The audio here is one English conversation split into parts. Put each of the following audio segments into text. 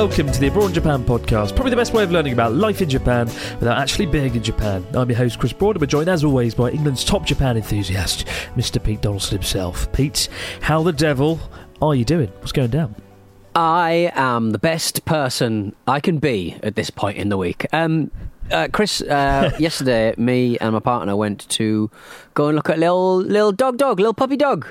Welcome to the Abroad in Japan podcast. Probably the best way of learning about life in Japan without actually being in Japan. I'm your host Chris Broad, and we're joined as always by England's top Japan enthusiast, Mr. Pete Donaldson himself. Pete, how the devil are you doing? What's going down? I am the best person I can be at this point in the week. Um, uh, Chris, uh, yesterday, me and my partner went to go and look at little little dog dog, little puppy dog.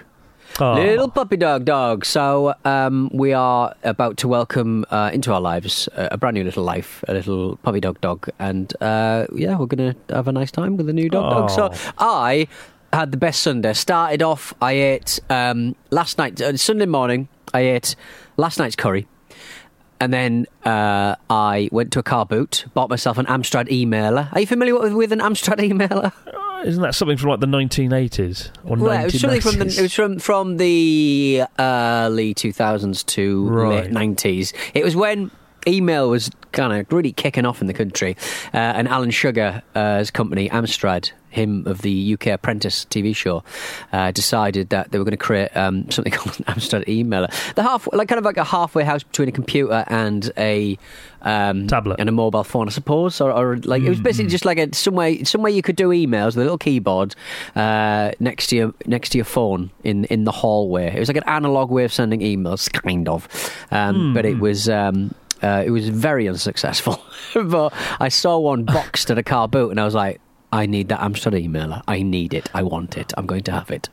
Oh. Little puppy dog dog. So um, we are about to welcome uh, into our lives a, a brand new little life, a little puppy dog dog, and uh, yeah, we're gonna have a nice time with the new dog dog. So Oh. I had the best Sunday. Started off, I ate um, last night, uh, Sunday morning. I ate last night's curry. And then uh, I went to a car boot, bought myself an Amstrad emailer. Are you familiar with, with an Amstrad emailer? Isn't that something from like the 1980s or Well, it was from the it was from from the early two thousands to Right. late nineties. It was when email was kind of really kicking off in the country, uh, and Alan Sugar's company Amstrad, him of the UK Apprentice TV show, uh, decided that they were going to create um, something called an Amstrad emailer. The half like kind of like a halfway house between a computer and a um, Tablet. and a mobile phone, I suppose, or, or like it was basically just like a somewhere somewhere you could do emails with a little keyboard uh, next to your next to your phone in in the hallway. It was like an analog way of sending emails, kind of, um, but it was. Um, uh, it was very unsuccessful, but I saw one boxed at a car boot, and I was like, "I need that Amstrad emailer. I need it. I want it. I'm going to have it."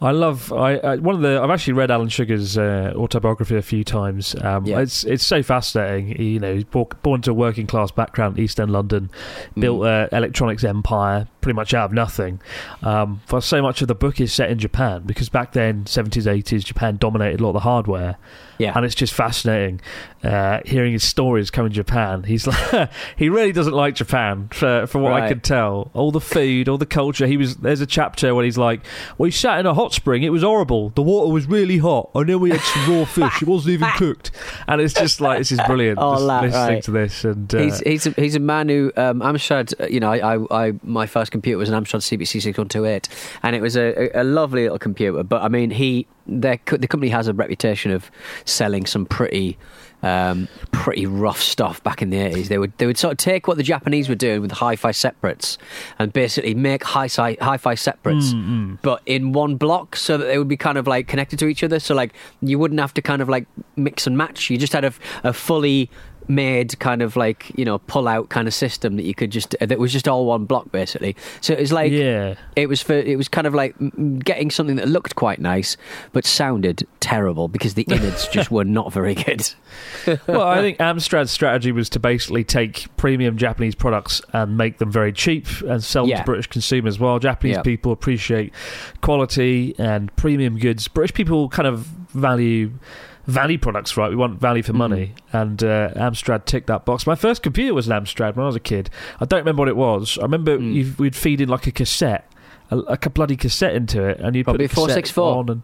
I love I, I one of the I've actually read Alan Sugar's uh, autobiography a few times. Um, Yeah. It's it's so fascinating. He, you know, he's bo- born to a working class background, East End London, built Mm. an electronics empire pretty much out of nothing. Um, but so much of the book is set in Japan because back then, seventies, eighties, Japan dominated a lot of the hardware. Yeah, and it's just fascinating uh, hearing his stories coming Japan. He's like, he really doesn't like Japan for for what I could tell. All the food, all the culture. He was there's a chapter where he's like, "We sat in a hot spring. It was horrible. The water was really hot, I then we had some raw fish. It wasn't even cooked." And it's just like this is brilliant. Oh, just that, listening right. to this and uh, he's he's a, he's a man who um, Amstrad. uh, You know, I, I, I my first computer was an Amstrad CPC six one two eight, and it was a, a, a lovely little computer. But I mean, he their the company has a reputation of selling some pretty. Um, pretty rough stuff back in the eighties. They would they would sort of take what the Japanese were doing with hi-fi separates and basically make hi hi-fi separates, but in one block, so that they would be kind of like connected to each other. So like you wouldn't have to kind of like mix and match. You just had a, a fully made kind of like you know pull out kind of system that you could just that was just all one block basically so it was like yeah. it was for it was kind of like getting something that looked quite nice but sounded terrible because the innards just were not very good well, I think Amstrad's strategy was to basically take premium Japanese products and make them very cheap and sell Yeah. to British consumers. While Japanese people appreciate quality and premium goods, British people kind of value value products, right? We want value for money, and uh, Amstrad ticked that box. My first computer was an Amstrad when I was a kid. I don't remember what it was. I remember you, we'd feed in like a cassette. A, like a bloody cassette into it, and you put Probably the cassette 464. on and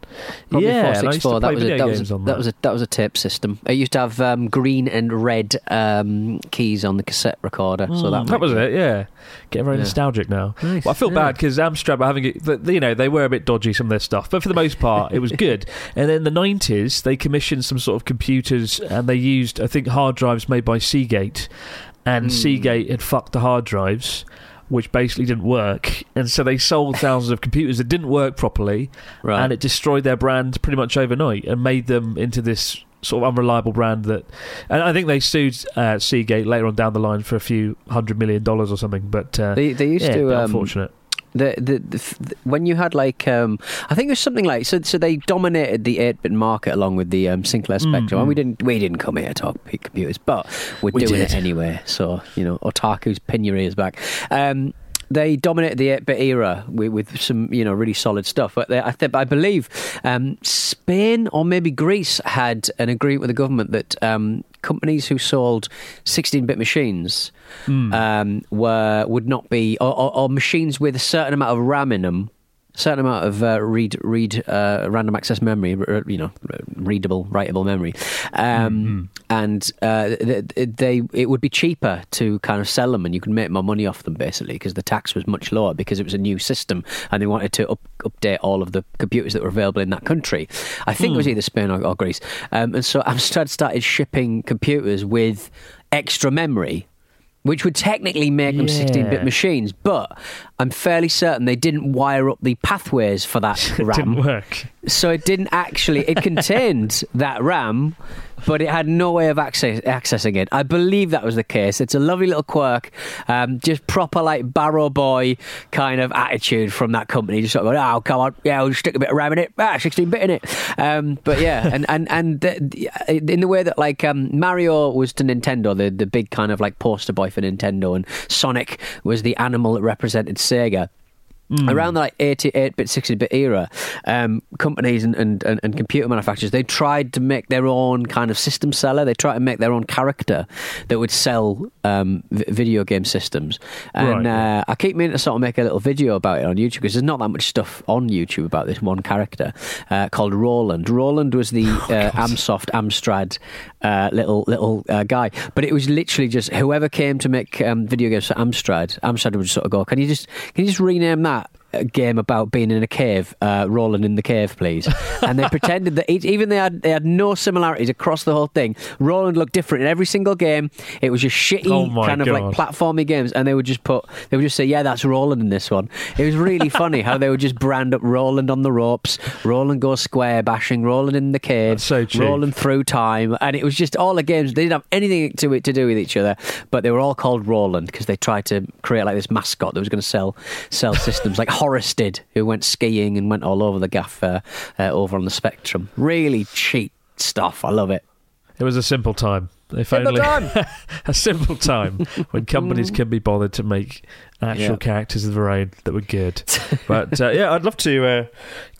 Probably yeah, and I used to 464. play That was a video that was games a, on that was a that was a tape system. It used to have um, green and red um, keys on the cassette recorder. so that, Mm, that was it. Yeah, getting very Yeah. nostalgic now. Nice, Well, I feel yeah. bad because Amstrad were having it. but, You know, they were a bit dodgy some of their stuff, but for the most part, it was good. And then in the nineties, they commissioned some sort of computers, and they used, I think, hard drives made by Seagate, and Hmm. Seagate had fucked the hard drives. Which basically didn't work, and so they sold thousands of computers that didn't work properly, Right. and it destroyed their brand pretty much overnight and made them into this sort of unreliable brand that and I think they sued uh, Seagate later on down the line for a few hundred million dollars or something but uh, They, they used yeah, to um, unfortunate the, the, the, when you had like um, I think it was something like so so they dominated the eight bit market along with the um, Sinclair Spectrum and we didn't we didn't come here to talk computers but we're We doing did. it anyway so you know otaku's pin your ears back um, they dominated the 8-bit era with, with some, you know, really solid stuff. But they, I, th- I believe um, Spain or maybe Greece had an agreement with the government that um, companies who sold 16-bit machines um, were would not be, or, or, or machines with a certain amount of RAM in them. Certain amount of uh, read read uh, random access memory, r- you know, readable, writable memory, um, and uh, th- th- they it would be cheaper to kind of sell them, and you could make more money off them basically because the tax was much lower because it was a new system, and they wanted to up, update all of the computers that were available in that country. I think it was either Spain or, or Greece, um, and so Amstrad started shipping computers with extra memory which would technically make them 16 bit machines, but I'm fairly certain they didn't wire up the pathways for that it didn't RAM. work So it didn't actually, it contained that RAM, but it had no way of access, accessing it. I believe that was the case. It's a lovely little quirk, um, just proper like Barrow Boy kind of attitude from that company. Just sort of, oh, come on, yeah, we'll just stick a bit of RAM in it, ah, 16 bit in it. Um, but yeah, and, and, and the, the- in the way that like um, Mario was to Nintendo, the, the big kind of like poster boy for Nintendo, and Sonic was the animal that represented Sega. Around the like 88 bit, 60 bit era, um, companies and, and, and, and computer manufacturers they tried to make their own kind of system seller. They tried to make their own character that would sell um, v- video game systems. And Right, uh, I keep meaning to sort of make a little video about it on YouTube because there's not that much stuff on YouTube about this one character uh, called Roland. Roland was the uh, Amsoft Amstrad uh, little little uh, guy, but it was literally just whoever came to make um, video games for Amstrad. Amstrad would sort of go, "Can you just can you just rename that?" A game about being in a cave, uh, rolling in the cave, please. And they pretended that each, even they had they had no similarities across the whole thing. Roland looked different in every single game. It was just shitty Oh kind of like God. platformy games, and they would just put they would just say, "Yeah, that's Roland in this one." It was really funny how they would just brand up Roland on the ropes, Roland goes square bashing, Roland in the cave, That's so cheap. Roland through time, and it was just all the games. They didn't have anything to it to do with each other, but they were all called Roland because they tried to create like this mascot that was going to sell sell systems, like Horace did, who went skiing and went all over the gaff uh, uh, over on the spectrum. Really cheap stuff. I love it. it was a simple time if Simple only time. a simple time when companies can be bothered to make actual Yeah. characters of their own that were good. But uh, yeah, I'd love to uh,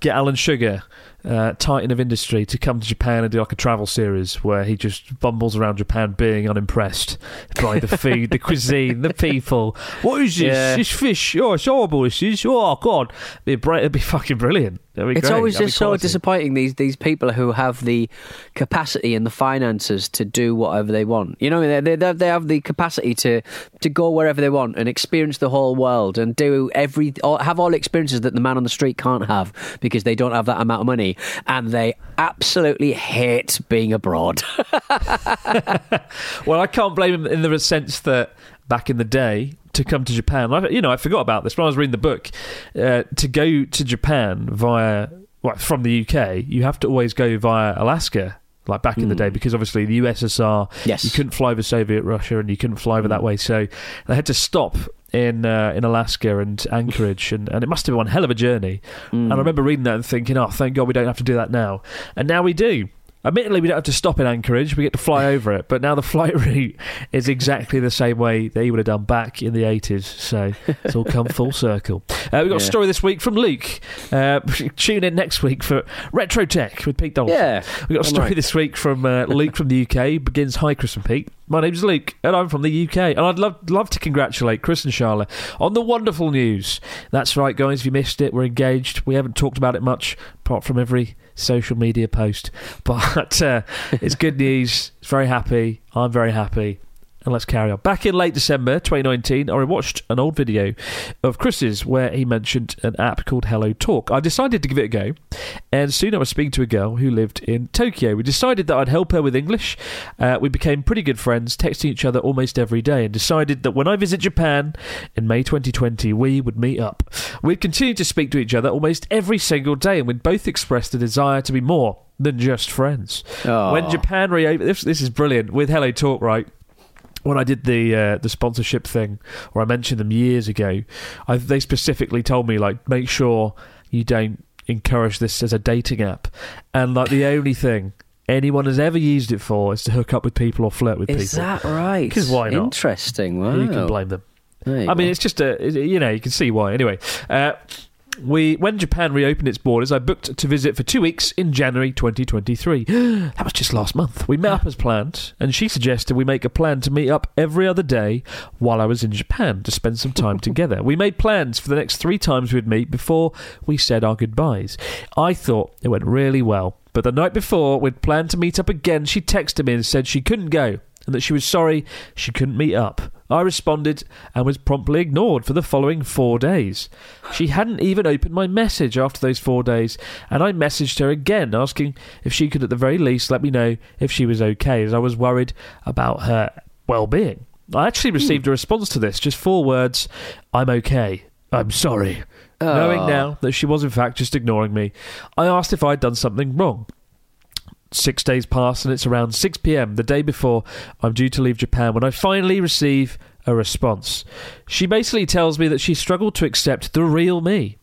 get Alan Sugar, uh, Titan of industry, to come to Japan and do like a travel series where he just bumbles around Japan being unimpressed by the food, the cuisine, the people. What is this? Yeah. This fish? Oh, it's horrible. This is. Oh God, it'd be, it'd be fucking brilliant. It's great. always That'd just so disappointing these these people who have the capacity and the finances to do whatever they want. You know, they they, they have the capacity to to go wherever they want and experience the whole world and do every have all experiences that the man on the street can't have because they don't have that amount of money and they absolutely hate being abroad. Well, I can't blame them in the sense that back in the day, to come to Japan, I, you know, I forgot about this when I was reading the book. Uh, to go to Japan via, well, from the UK, you have to always go via Alaska. Like back in the day, because obviously the USSR, Yes. you couldn't fly over Soviet Russia, and you couldn't fly over that way. So they had to stop in uh, in Alaska and Anchorage, and, and it must have been one hell of a journey. And I remember reading that and thinking, oh, thank God we don't have to do that now. And now we do. Admittedly, we don't have to stop in Anchorage; we get to fly over it. But now the flight route is exactly the same way that he would have done back in the eighties. So it's all come full circle. Uh, we've got a story this week from Luke. Uh, tune in next week for Retro Tech with Pete Donaldson. Yeah. We've got a story right. this week from uh, Luke from the UK. Begins Hi, Chris and Pete. My name's Luke, and I'm from the UK. And I'd love love to congratulate Chris and Charlotte on the wonderful news. That's right, guys. If you missed it, we're engaged. We haven't talked about it much, apart from every social media post. But uh, it's good news. It's very happy. I'm very happy. And let's carry on. Back in late December 2019, I watched an old video of Chris's where he mentioned an app called Hello Talk. I decided to give it a go, and soon I was speaking to a girl who lived in Tokyo. We decided that I'd help her with English. Uh, we became pretty good friends, texting each other almost every day, and decided that when I visit Japan in May 2020, we would meet up. We'd continue to speak to each other almost every single day, and we'd both expressed a desire to be more than just friends. Aw. When Japan reopened, this, this is brilliant with Hello Talk, right? When I did the uh, the sponsorship thing, or I mentioned them years ago, I, they specifically told me like make sure you don't encourage this as a dating app, and like the only thing anyone has ever used it for is to hook up with people or flirt with Is people. Is that right? Because why not? Interesting. Wow. You can blame them. I mean, go. it's just a you know you can see why. Anyway, uh, we when Japan reopened its borders, I booked to visit for two weeks in January 2023. that was just last month. We met up as planned, and she suggested we make a plan to meet up every other day while I was in Japan to spend some time together. We made plans for the next three times we'd meet before we said our goodbyes. I thought it went really well. But the night before, we'd planned to meet up again. She texted me and said she couldn't go and that she was sorry she couldn't meet up. I responded and was promptly ignored for the following four days. She hadn't even opened my message after those four days, and I messaged her again asking if she could at the very least let me know if she was okay, as I was worried about her well being. I actually hmm. received a response to this, just four words I'm okay. I'm sorry. Knowing ah. now that she was in fact just ignoring me, I asked if I'd done something wrong. Six days pass, and it's around 6 pm, the day before I'm due to leave Japan, when I finally receive a response. She basically tells me that she struggled to accept the real me,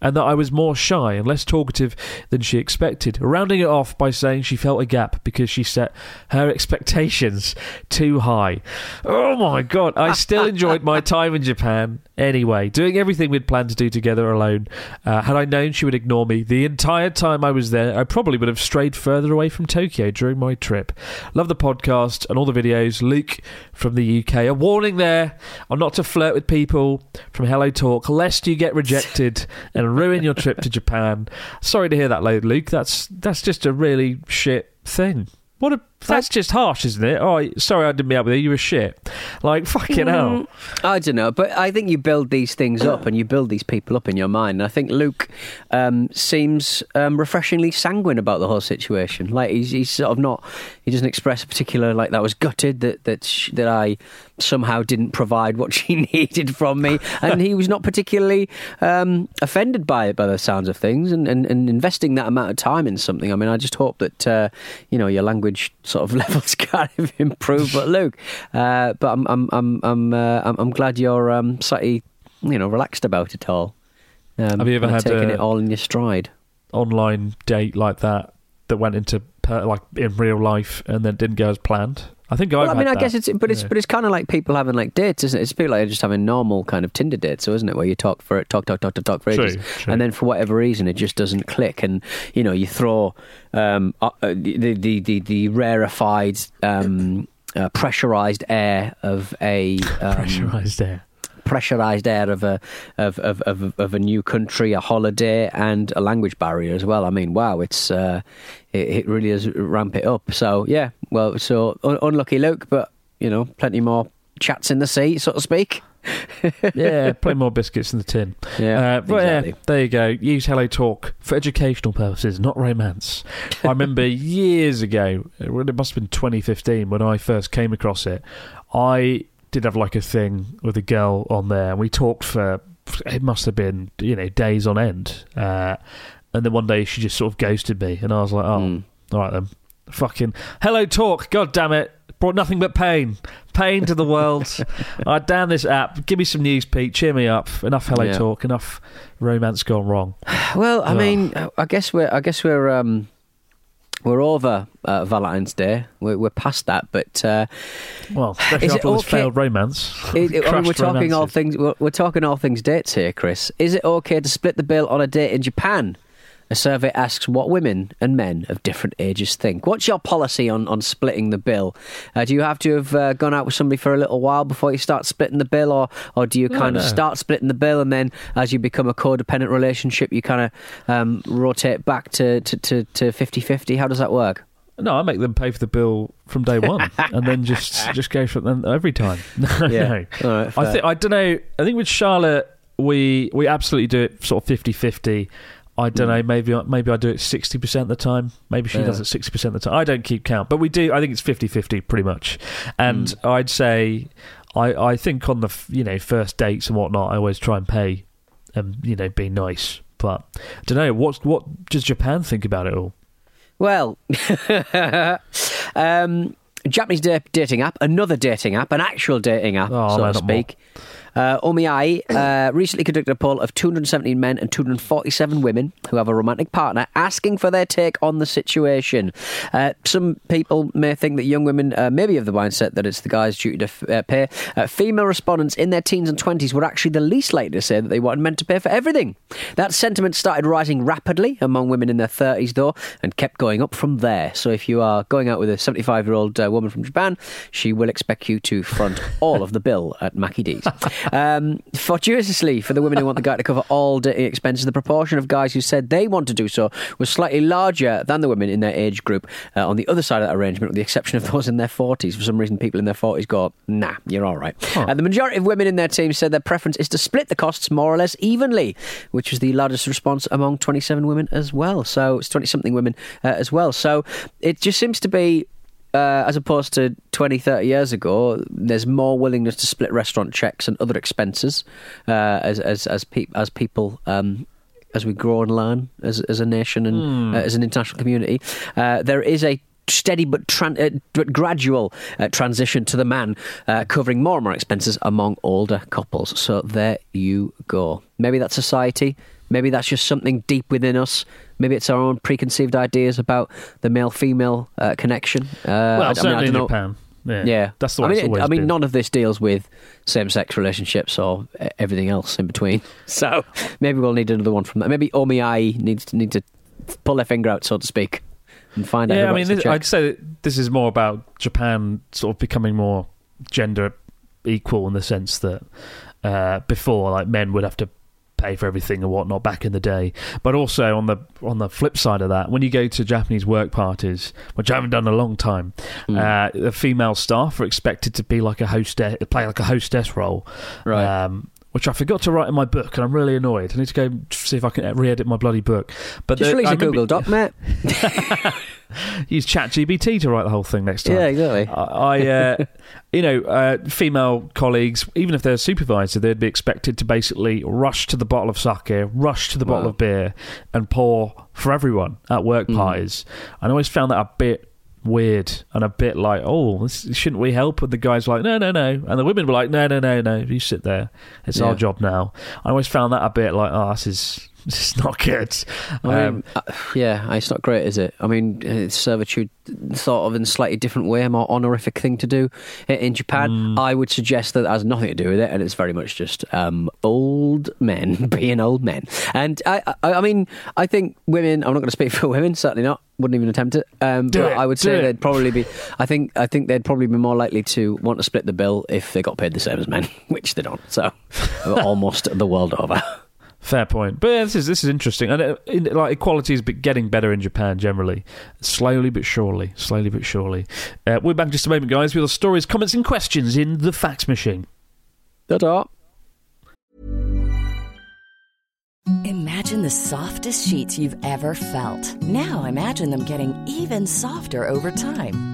and that I was more shy and less talkative than she expected, rounding it off by saying she felt a gap because she set her expectations too high. Oh my god, I still enjoyed my time in Japan anyway, doing everything we'd planned to do together alone. Uh, had I known she would ignore me the entire time I was there, I probably would have strayed further away from Tokyo during my trip. Love the podcast and all the videos. Luke from the UK. A warning there on not to flirt with people from Hello Talk, lest you get rejected and ruin your trip to Japan. Sorry to hear that, Luke. That's that's just a really shit thing. What a that's just harsh, isn't it? Oh, sorry, I didn't meet up with you. You were shit. Like fucking hell. I don't know, but I think you build these things up and you build these people up in your mind. And I think Luke um, seems um, refreshingly sanguine about the whole situation. Like he's, he's sort of not, he doesn't express a particular like that was gutted that that sh- that I somehow didn't provide what she needed from me, and he was not particularly um, offended by it by the sounds of things. And, and, and investing that amount of time in something, I mean, I just hope that uh, you know your language sort of levels kind of improve. But Luke, uh, but I'm I'm I'm I'm, uh, I'm I'm glad you're um, slightly you know relaxed about it all. Um, Have you ever had, taken uh, it all in your stride? Online date like that that went into per, like in real life and then didn't go as planned. I think I've Well, I mean, I guess that. it's but it's Yeah. but it's kind of like people having like dates, isn't it? It's people like just having normal kind of Tinder dates, so isn't it? Where you talk for it, talk talk talk talk talk for ages, true. and then for whatever reason it just doesn't click, and you know you throw um, uh, uh, the, the the the rarefied. Um, uh, pressurized air of a um, pressurized air. Pressurized air of a of, of, of, of a new country, a holiday, and a language barrier as well. I mean, wow, it's uh, it, it really does ramp it up. So yeah, well, so un- unlucky Luke, but you know, plenty more chats in the sea, so to speak. yeah, plenty more biscuits in the tin. Yeah, uh, but yeah, exactly. there you go. Use Hello Talk for educational purposes, not romance. I remember years ago, it must have been 2015 when I first came across it. I did have like a thing with a girl on there, and we talked for it must have been you know days on end. Uh, and then one day she just sort of ghosted me, and I was like, oh, Mm. all right then, fucking Hello Talk. God damn it. Brought nothing but pain, pain to the world. I damn this app. Give me some news, Pete. Cheer me up. Enough hello Yeah. talk. Enough romance gone wrong. Well, I Oh. mean, I guess we're I guess we're um, we're over uh, Valentine's Day. We're, we're past that, but uh, Well, especially after all this okay- failed romance. It, it- I mean, we're talking all things. We're, we're talking all things dates here, Chris. Is it okay to split the bill on a date in Japan? A survey asks what women and men of different ages think. What's your policy on, on splitting the bill? Uh, do you have to have uh, gone out with somebody for a little while before you start splitting the bill, or, or do you kind of no. start splitting the bill and then as you become a codependent relationship, you kind of um, rotate back to, to, to, to 50-50? How does that work? No, I make them pay for the bill from day one, and then just just go for them every time. No, Yeah. no. All right, I think I don't know. I think with Charlotte, we we absolutely do it sort of 50-50. I don't know. Maybe I- maybe I do it sixty percent of the time. Maybe she Hmm. Yeah. does it sixty percent of the time. I don't keep count, but we do. I think it's 50-50 pretty much. And Hmm. I'd say, I I think on the you know first dates and whatnot, I always try and pay, and you know be nice. But I don't know. What what does Japan think about it all? Well, um, Japanese dating app, another dating app, an actual dating app, Oh, so no, to not more. Uh, Omiai uh, recently conducted a poll of 217 men and 247 women who have a romantic partner, asking for their take on the situation. Uh, some people may think that young women uh, may be of the mindset that it's the guy's duty to f- uh, pay. Uh, female respondents in their teens and 20s were actually the least likely to say that they wanted men to pay for everything. That sentiment started rising rapidly among women in their 30s, though, and kept going up from there. So if you are going out with a 75 year old woman from Japan, she will expect you to front all of the bill at Mackie D's. Um, fortuitously, for the women who want the guy to cover all dating expenses, the proportion of guys who said they want to do so was slightly larger than the women in their age group uh, on the other side of that arrangement, with the exception of those in their 40s. For some reason, people in their 40s go, nah, you're all right. Uh, the majority of women in their team said their preference is to split the costs more or less evenly, which was the largest response among 27 women as well. So it's 20 something women uh, as well. So it just seems to be uh, as opposed to 20, 30 years ago, there's more willingness to split restaurant checks and other expenses uh, as as as, pe- as people. Um, as we grow and learn as, as a nation and uh, as an international community, uh, there is a steady but, tran- uh, but gradual uh, transition to the man uh, covering more and more expenses among older couples. So there you go. Maybe that's society. Maybe that's just something deep within us. Maybe it's our own preconceived ideas about the male-female uh, connection. Uh, Well, I- I mean, I certainly in know. Japan. Yeah, Yeah, that's the I mean, it's always I mean, been. none of this deals with same-sex relationships or everything else in between. So maybe we'll need another one from that. Maybe Omiai needs to need to pull their finger out, so to speak, and find out. Yeah, I mean, this. I'd say this is more about Japan sort of becoming more gender equal in the sense that uh, before, like men would have to pay for everything and whatnot back in the day. But also on the on the flip side of that, when you go to Japanese work parties, which I haven't done in a long time, Hmm. uh, the female staff are expected to be like a hostess, play like a hostess role, Right. Um, which I forgot to write in my book, and I'm really annoyed. I need to go see if I can re-edit my bloody book. But Just the- release I a Google Doc, mate. use ChatGPT to write the whole thing next time. Yeah, exactly. I, I uh, you know, uh, female colleagues, even if they're a supervisor, they'd be expected to basically rush to the bottle of sake, rush to the bottle of beer, and pour for everyone at work Mm. parties. And I always found that a bit weird and a bit like, oh, this, shouldn't we help? And the guys were like, no, no, no. And the women were like, no, no, no, no. You sit there. It's our job now. I always found that a bit like, oh, this is is not good. I mean, Um, uh, yeah, it's not great, is it? I mean, uh, servitude thought of in a slightly different way, a more honorific thing to do in Japan. Mm. I would suggest that it has nothing to do with it, and it's very much just um, old men being old men. And I, I, I mean, I think women. I'm not going to speak for women, certainly not. Wouldn't even attempt it. Um, but it, I would say it. they'd probably be. I think. I think they'd probably be more likely to want to split the bill if they got paid the same as men, which they don't. So, almost the world over. Fair point, but yeah, this is this is interesting, and uh, in, like equality is getting better in Japan generally, slowly but surely, slowly but surely. Uh, we're back in just a moment, guys, with our stories, comments, and questions in the fax machine. Ta-ta. Imagine the softest sheets you've ever felt. Now imagine them getting even softer over time.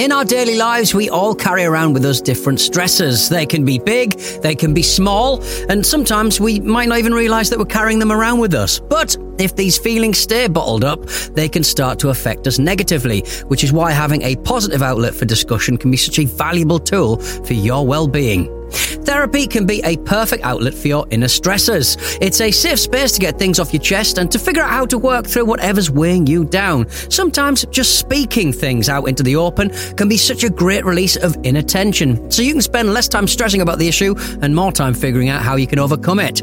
In our daily lives, we all carry around with us different stressors. They can be big, they can be small, and sometimes we might not even realize that we're carrying them around with us. But if these feelings stay bottled up, they can start to affect us negatively, which is why having a positive outlet for discussion can be such a valuable tool for your well-being. Therapy can be a perfect outlet for your inner stressors. It's a safe space to get things off your chest and to figure out how to work through whatever's weighing you down. Sometimes just speaking things out into the open can be such a great release of inner tension, so you can spend less time stressing about the issue and more time figuring out how you can overcome it.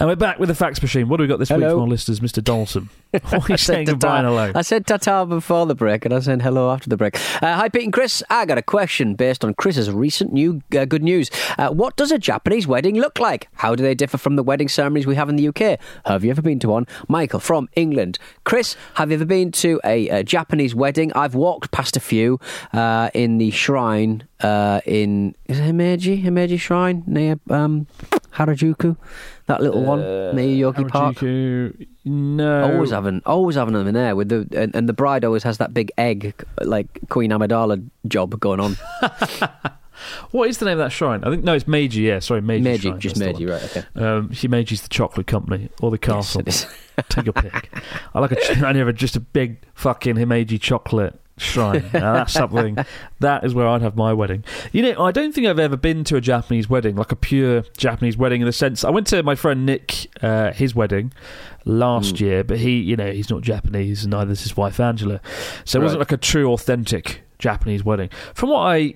And we're back with the fax machine. What do we got this week Hello. from our listeners, Mr. Donaldson? What are you I said saying goodbye and hello? I said ta-ta before the break, and I said hello after the break. Uh, hi, Pete and Chris. I got a question based on Chris's recent new uh, good news. Uh, what does a Japanese wedding look like? How do they differ from the wedding ceremonies we have in the UK? Have you ever been to one? Michael from England. Chris, have you ever been to a, a Japanese wedding? I've walked past a few uh, in the shrine uh, in is it Himeji Himeji Shrine near um, Harajuku. That little one near Yoyogi Park. Harajuku, No. Always having, always having them in there with the, and, and the bride always has that big egg, like Queen Amidala job going on. What is the name of that shrine? I think no, it's Meiji. Yeah, sorry, Meiji. Meiji, shrine, just Meiji, right? Okay. Um, Himeji's the chocolate company or the castle. is. Take your pick. I like a I never just a big fucking Himeji chocolate shrine. Now that's something. That is where I'd have my wedding. You know, I don't think I've ever been to a Japanese wedding, like a pure Japanese wedding in the sense. I went to my friend Nick, uh, his wedding last year, but he, you know, he's not Japanese, and neither is his wife Angela. So it wasn't like a true, authentic Japanese wedding. From what I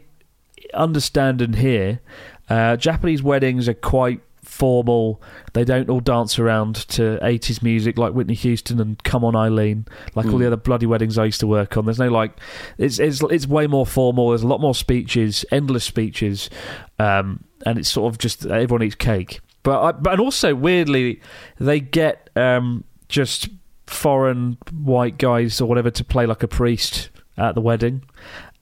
understand and hear, uh, Japanese weddings are quite formal. They don't all dance around to 80s music like Whitney Houston and Come On Eileen, like all the other bloody weddings I used to work on. There's no like, it's it's it's way more formal. There's a lot more speeches, endless speeches, um, and it's sort of just everyone eats cake. But I, but and also weirdly, they get um, just foreign white guys or whatever to play like a priest at the wedding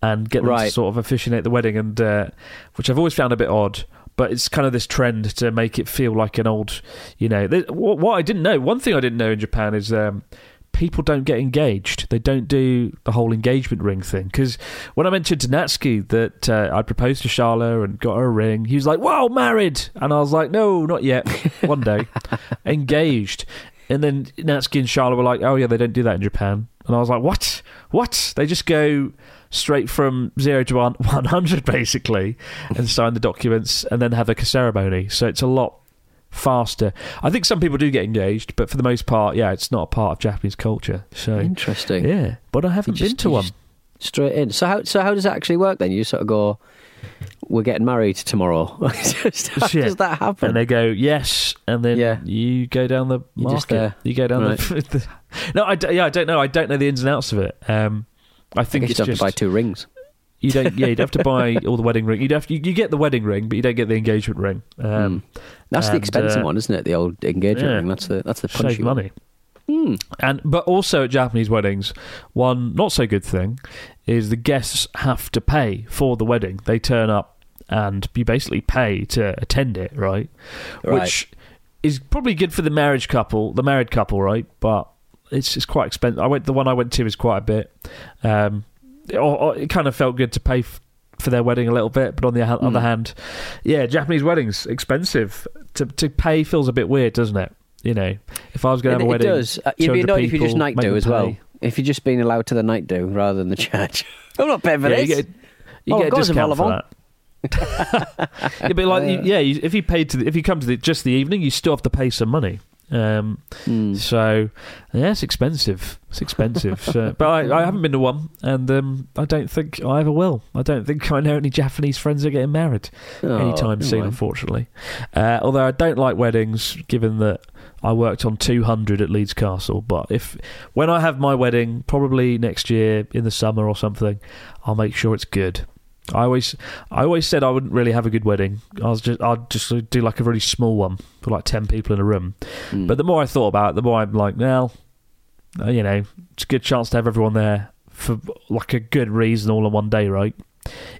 and get them to sort of officiate the wedding, and uh, which I've always found a bit odd. But it's kind of this trend to make it feel like an old, you know. th- What, what I didn't know, one thing I didn't know in Japan is um, people don't get engaged. They don't do the whole engagement ring thing. Because when I mentioned to Natsuki that uh, I proposed to Charla and got her a ring, he was like, "Wow, married!" And I was like, "No, not yet. One day, engaged." And then Natsuki and Charla were like, "Oh yeah, they don't do that in Japan." And I was like, "What? What? They just go straight from zero to 100 basically and sign the documents and then have a ceremony. So it's a lot faster. I think some people do get engaged, but for the most part, yeah, it's not a part of Japanese culture. So Interesting. yeah, but I haven't You been to one. Straight in. So how so how does it actually work then? You sort of go, we're getting married tomorrow. Just- how Shit. does that happen? And they go yes, and then Yeah. you go down the You're just market. there. You go down the. No, I d- yeah, I don't know. I don't know the ins and outs of it. Um, I I think guess it's have just to buy two rings. you don't. Yeah, you'd have to buy all the wedding ring. You'd have you, you get the wedding ring, but you don't get the engagement ring. Um, That's the and, expensive uh, one, isn't it? The old engagement yeah. ring. That's the that's the punchy save one. money. And but also at Japanese weddings, one not so good thing is the guests have to pay for the wedding. They turn up and you basically pay to attend it, right? Right. Which is probably good for the marriage couple, the married couple, right? But it's it's quite expensive. I went the one I went to is quite a bit. Um, it, or, it kind of felt good to pay f- for their wedding a little bit, but on the Hmm. other hand, yeah, Japanese weddings expensive. To to pay feels a bit weird, doesn't it? You know, if I was going to have a it, wedding, it does. Uh, You'd be 200 annoyed if you just night do as well. If you're just being allowed to the night do rather than the church. I'm not paying for Yeah, this. you get you Oh, get a discount for that. It'd be like, yeah, you, if you paid to the, if you come to the, just the evening, you still have to pay some money. Um, Hmm. So, yeah, it's expensive. It's expensive. so, but I, I haven't been to one, and um, I don't think I ever will. I don't think I know any Japanese friends are getting married Oh, anytime soon, unfortunately. Uh, although I don't like weddings, given that I worked on 200 at Leeds Castle. But if when I have my wedding, probably next year in the summer or something, I'll make sure it's good. I always, I always said I wouldn't really have a good wedding. I was just, I'd just do like a really small one for like ten people in a room. Hmm. But the more I thought about it, the more I'm like, well, uh, you know, it's a good chance to have everyone there for like a good reason all in one day, right?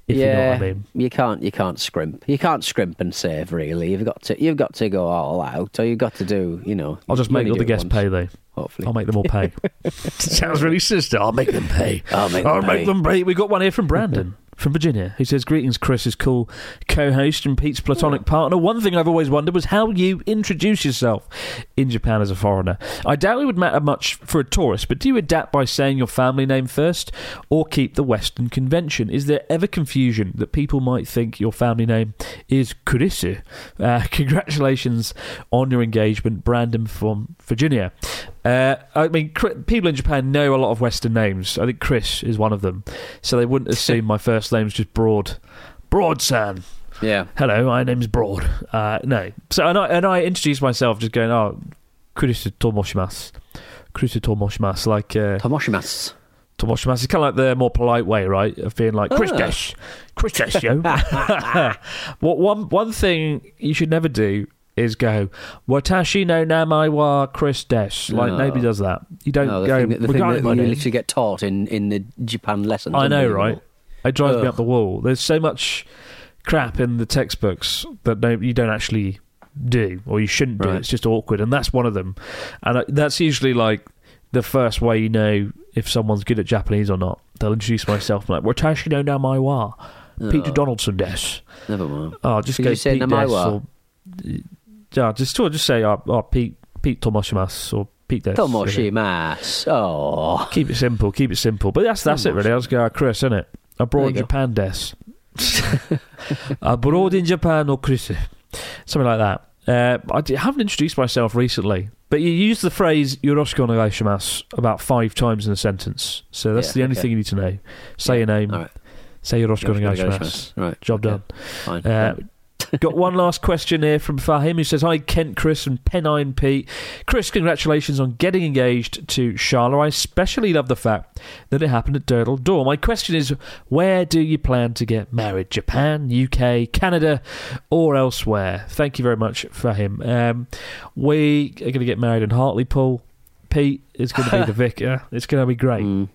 If you know yeah, what I mean. you can't you can't scrimp. You can't scrimp and save. Really, you've got to you've got to go all out, or you've got to do. You know, I'll just make all the guests once, pay though. Hopefully, I'll make them all pay. Sounds really sinister. I'll make them pay. I'll make them I'll pay. make them pay. We got one here from Brandon. From Virginia, who says, Greetings, Chris, is cool co host and Pete's platonic partner. One thing I've always wondered was how you introduce yourself in Japan as a foreigner. I doubt it would matter much for a tourist, but do you adapt by saying your family name first or keep the Western convention? Is there ever confusion that people might think your family name is Kurisu? Uh, congratulations on your engagement, Brandon from Virginia. Uh, I mean, people in Japan know a lot of Western names. I think Chris is one of them, so they wouldn't assume my first name's just Broad. Broad-san. yeah. Hello, my name's Broad. Uh, no, so and I and I introduced myself just going, oh, Kurisu Tomoshimasu. Kurisu Tomoshimasu, like uh, Tomoshimasu. Tomoshimasu. It's kind of like the more polite way, right, of being like Chris. Dash, Chris Dash, yo. what one one thing you should never do is go Watashi no namai wa Chris Dash. Like No. nobody does that. You don't No, the go thing that, the thing regarding that you literally get taught in, in the Japan lessons. I know, right? It drives me Ugh. up the wall. There's so much crap in the textbooks that no, you don't actually do, or you shouldn't do. Right. It's just awkward, and that's one of them. And uh, that's usually like the first way you know if someone's good at Japanese or not. They'll introduce myself like Watashi no namai wa Peter. Donaldson des. Never mind. Oh, just go you say Pete namai des wa? or yeah, just or just say oh, oh Pete Pete Tomoshimas or Pete des. you know. Oh. Keep it simple. Keep it simple. But that's that's it really. I was going, Chris, isn't it? Abroad in you go. Japan, des. Abroad in Japan or Chris, something like that. Uh, I haven't introduced myself recently, but you use the phrase "yoroshiku onegaishimasu" about five times in a sentence. So that's Yeah, the only okay. thing you need to know. Say your name. Right. Say "yoroshiku onegaishimasu." Right. Job done. Fine. Uh, got one last question here from Fahim who says, Hi, Kent, Chris, and Pennine Pete. Chris, congratulations on getting engaged to Charlotte. I especially love the fact that it happened at Durdle Door. My question is, where do you plan to get married? Japan, UK, Canada, or elsewhere? Thank you very much, Fahim. Um, we are going to get married in Hartlepool. Pete is going to be the vicar. It's going to be great. Mm.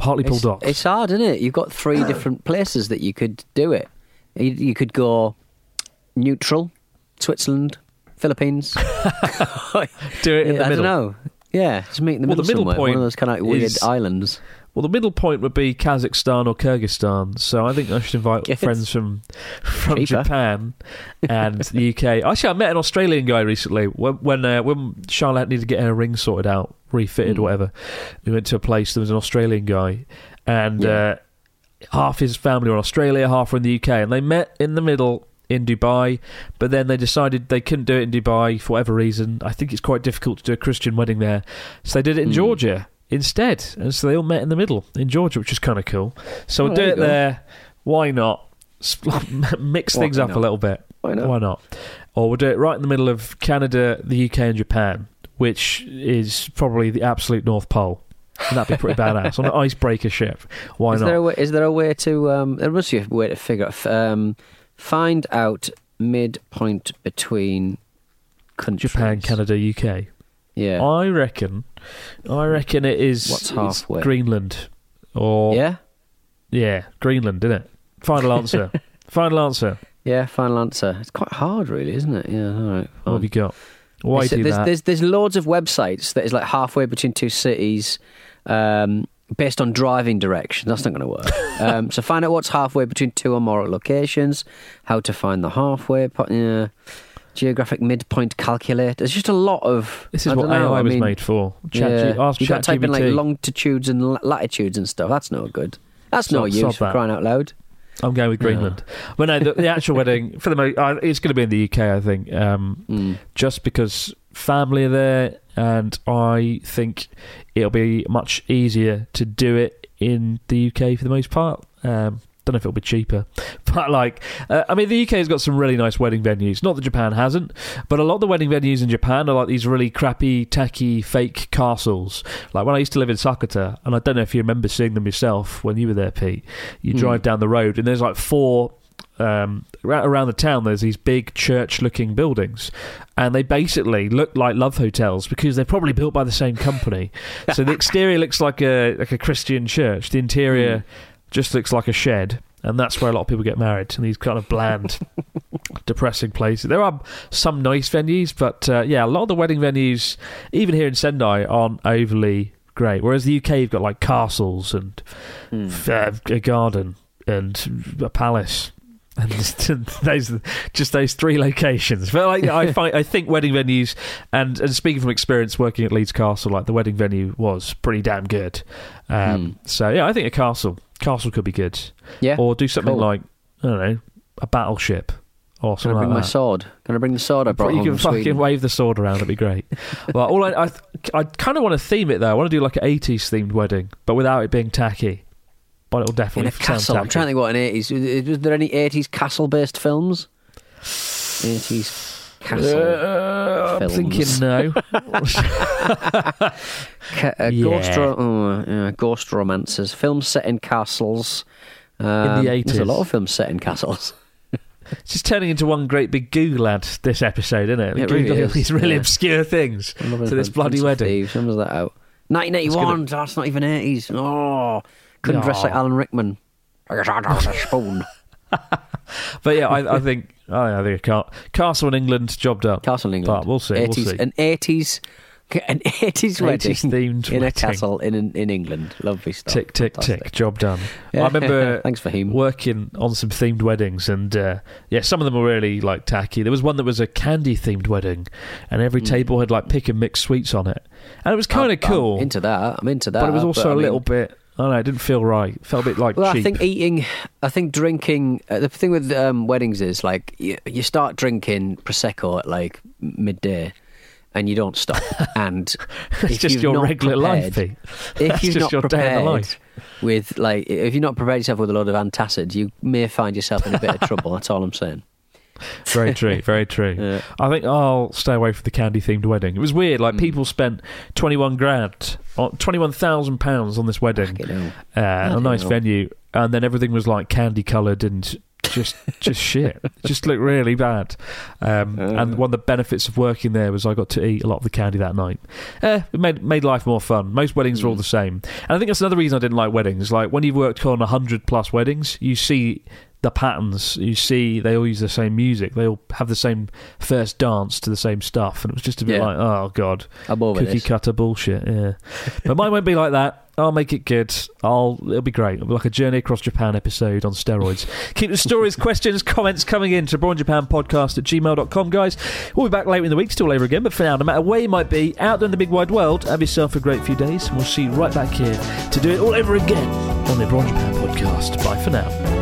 Hartlepool It's, Docks. it's hard, isn't it? You've got three different places that you could do it. You, you could go neutral, Switzerland, Philippines. do it in the I middle. don't know. Yeah, just meet in the Well, the middle, middle somewhere. point One of those kind of weird is- islands. Well, the middle point would be Kazakhstan or Kyrgyzstan. So I think I should invite friends from from Cheaper. Japan and the UK. Actually, I met an Australian guy recently when when, uh, when Charlotte needed to get her ring sorted out, refitted, Mm. whatever. We went to a place. There was an Australian guy, and Yeah. uh, half his family were in Australia, half were in the UK, and they met in the middle. In Dubai, but then they decided they couldn't do it in Dubai for whatever reason. I think it's quite difficult to do a Christian wedding there, so they did it in Mm. Georgia instead. And so they all met in the middle in Georgia, which is kind of cool. So Oh, we'll do it go. there. Why not? Mix things up not? a little bit. Why not? Why not? Or we'll do it right in the middle of Canada, the UK, and Japan, which is probably the absolute North Pole. And that'd be pretty badass on an icebreaker ship. Why is not? there a way, is there a way to? Um, there must be a way to figure out, um, find out midpoint between countries. Japan, Canada, UK. Yeah. I reckon. I reckon it is. What's halfway? Greenland. Or yeah. yeah, Greenland, isn't it? Final answer. Final answer. Yeah, final answer. It's quite hard, really, isn't it? Yeah, all right. What have you got? Why It's- do there's, that? There's, there's loads of websites that is like halfway between two cities um, based on driving direction. That's not going to work. um, so find out what's halfway between two or more locations, how to find the halfway point. Yeah. Geographic midpoint calculator. There's just a lot of. This is I what know, AI I was mean, made for. Chat yeah. G- ask you got to type in like longitudes and latitudes and stuff. That's no good. That's no Sod- use for that. crying out loud. I'm going with Greenland. But no, the, the actual wedding for the mo- uh, it's going to be in the UK, I think, um, Mm. just because family are there, and I think it'll be much easier to do it in the UK for the most part. Um, don't know if it'll be cheaper, but like, uh, I mean, the UK has got some really nice wedding venues. Not that Japan hasn't, but a lot of the wedding venues in Japan are like these really crappy, tacky, fake castles. Like when I used to live in Sakata, and I don't know if you remember seeing them yourself when you were there, Pete. You drive down the road, and there's like four um, around the town there's these big church looking buildings. And they basically look like love hotels because they're probably built by the same company. So the exterior looks like a like a christian church. The interior just looks like a shed. And that's where a lot of people get married in these kind of bland depressing places. There are some nice venues but uh, yeah a lot of the wedding venues even here in sendai aren't overly great. Whereas the uk you've got like castles and uh, a garden and a palace and just those just those three locations. But like, I find I think wedding venues and and speaking from experience working at Leeds Castle, like the wedding venue was pretty damn good. Um, So yeah, I think a castle castle could be good. Yeah. or do something cool. like I don't know a battleship or Can I something bring like my that. sword? Can I bring the sword I brought you can fucking Sweden? wave the sword around. It'd be great. well, all I, I, I kind of want to theme it though. I want to do like an '80s themed wedding, but without it being tacky. But it'll in definitely a castle. I'm trying to think what an eighties. Was there any eighties castle based films? Eighties castle. Uh, I'm films. thinking no. Ca- uh, Yeah. ghost, ro- oh, yeah, ghost romances. Films set in castles. Um, the There's a lot of films set in castles. It's just turning into one great big Google ad this episode, isn't it? It really all these really yeah. obscure things I'm to this bloody wedding. Thieves. When was that out? 1981. That's not even 80s. Oh, couldn't dress like Alan Rickman. I guess I'd have a spoon. But yeah, I, I think I think a ca- castle in England, job done. Castle in England. But we'll see. 80s, we'll see. An 80s, an 80s wedding 80s themed in a castle in in England. Lovely stuff. Tick tick Fantastic. tick, job done. Yeah. I remember Thanks for him. working on some themed weddings, and uh, yeah, some of them were really like tacky. There was one that was a candy themed wedding, and every table had like pick and mix sweets on it, and it was kind of I'm- I'm cool. into that. I'm into that. but it was also I a mean- little bit. I don't know. It didn't feel right. It felt a bit like Well, cheap. I think eating, I think drinking. Uh, the thing with um, weddings is like you, you start drinking prosecco at like midday, and you don't stop. And it's if just your not regular life, prepared- Pete. If you are not your day in the prepared with like, if you've not prepared yourself with a load of antacids, you may find yourself in a bit of trouble. That's all I'm saying. Very true, very true. Yeah. I think I'll stay away from the candy themed wedding. It was weird. Hmm. Like people spent twenty one grand, twenty one thousand pounds on this wedding, uh, a nice hell. venue, and then everything was like candy coloured and just just shit. Just looked really bad. Um, and one of the benefits of working there was I got to eat a lot of the candy that night. Eh, it made made life more fun. Most weddings are all the same, and I think that's another reason I didn't like weddings. Like when you've worked on hundred plus weddings, you see the patterns. You see they all use the same music. They all have the same first dance to the same stuff, and it was just a bit Yeah. like, oh god, cookie this. cutter bullshit. Yeah, but mine won't be like that. I'll make it good. I'll. It'll be great. It'll be like a journey across Japan episode on steroids. Keep the stories, questions, comments coming in to Abroad in Japan Podcast at gmail.com, guys. We'll be back later in the week to do all over again. But for now, no matter where you might be, out there in the big wide world, have yourself a great few days, and we'll see you right back here to do it all over again on the Abroad in Japan Podcast. Bye for now.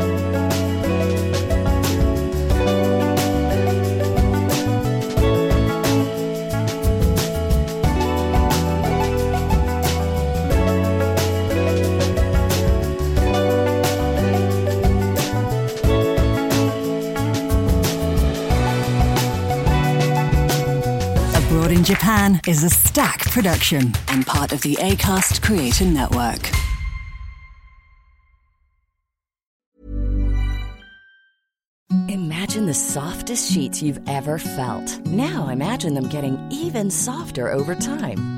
Japan is an Acast production and part of the ACAST Creator Network. Imagine the softest sheets you've ever felt. Now imagine them getting even softer over time.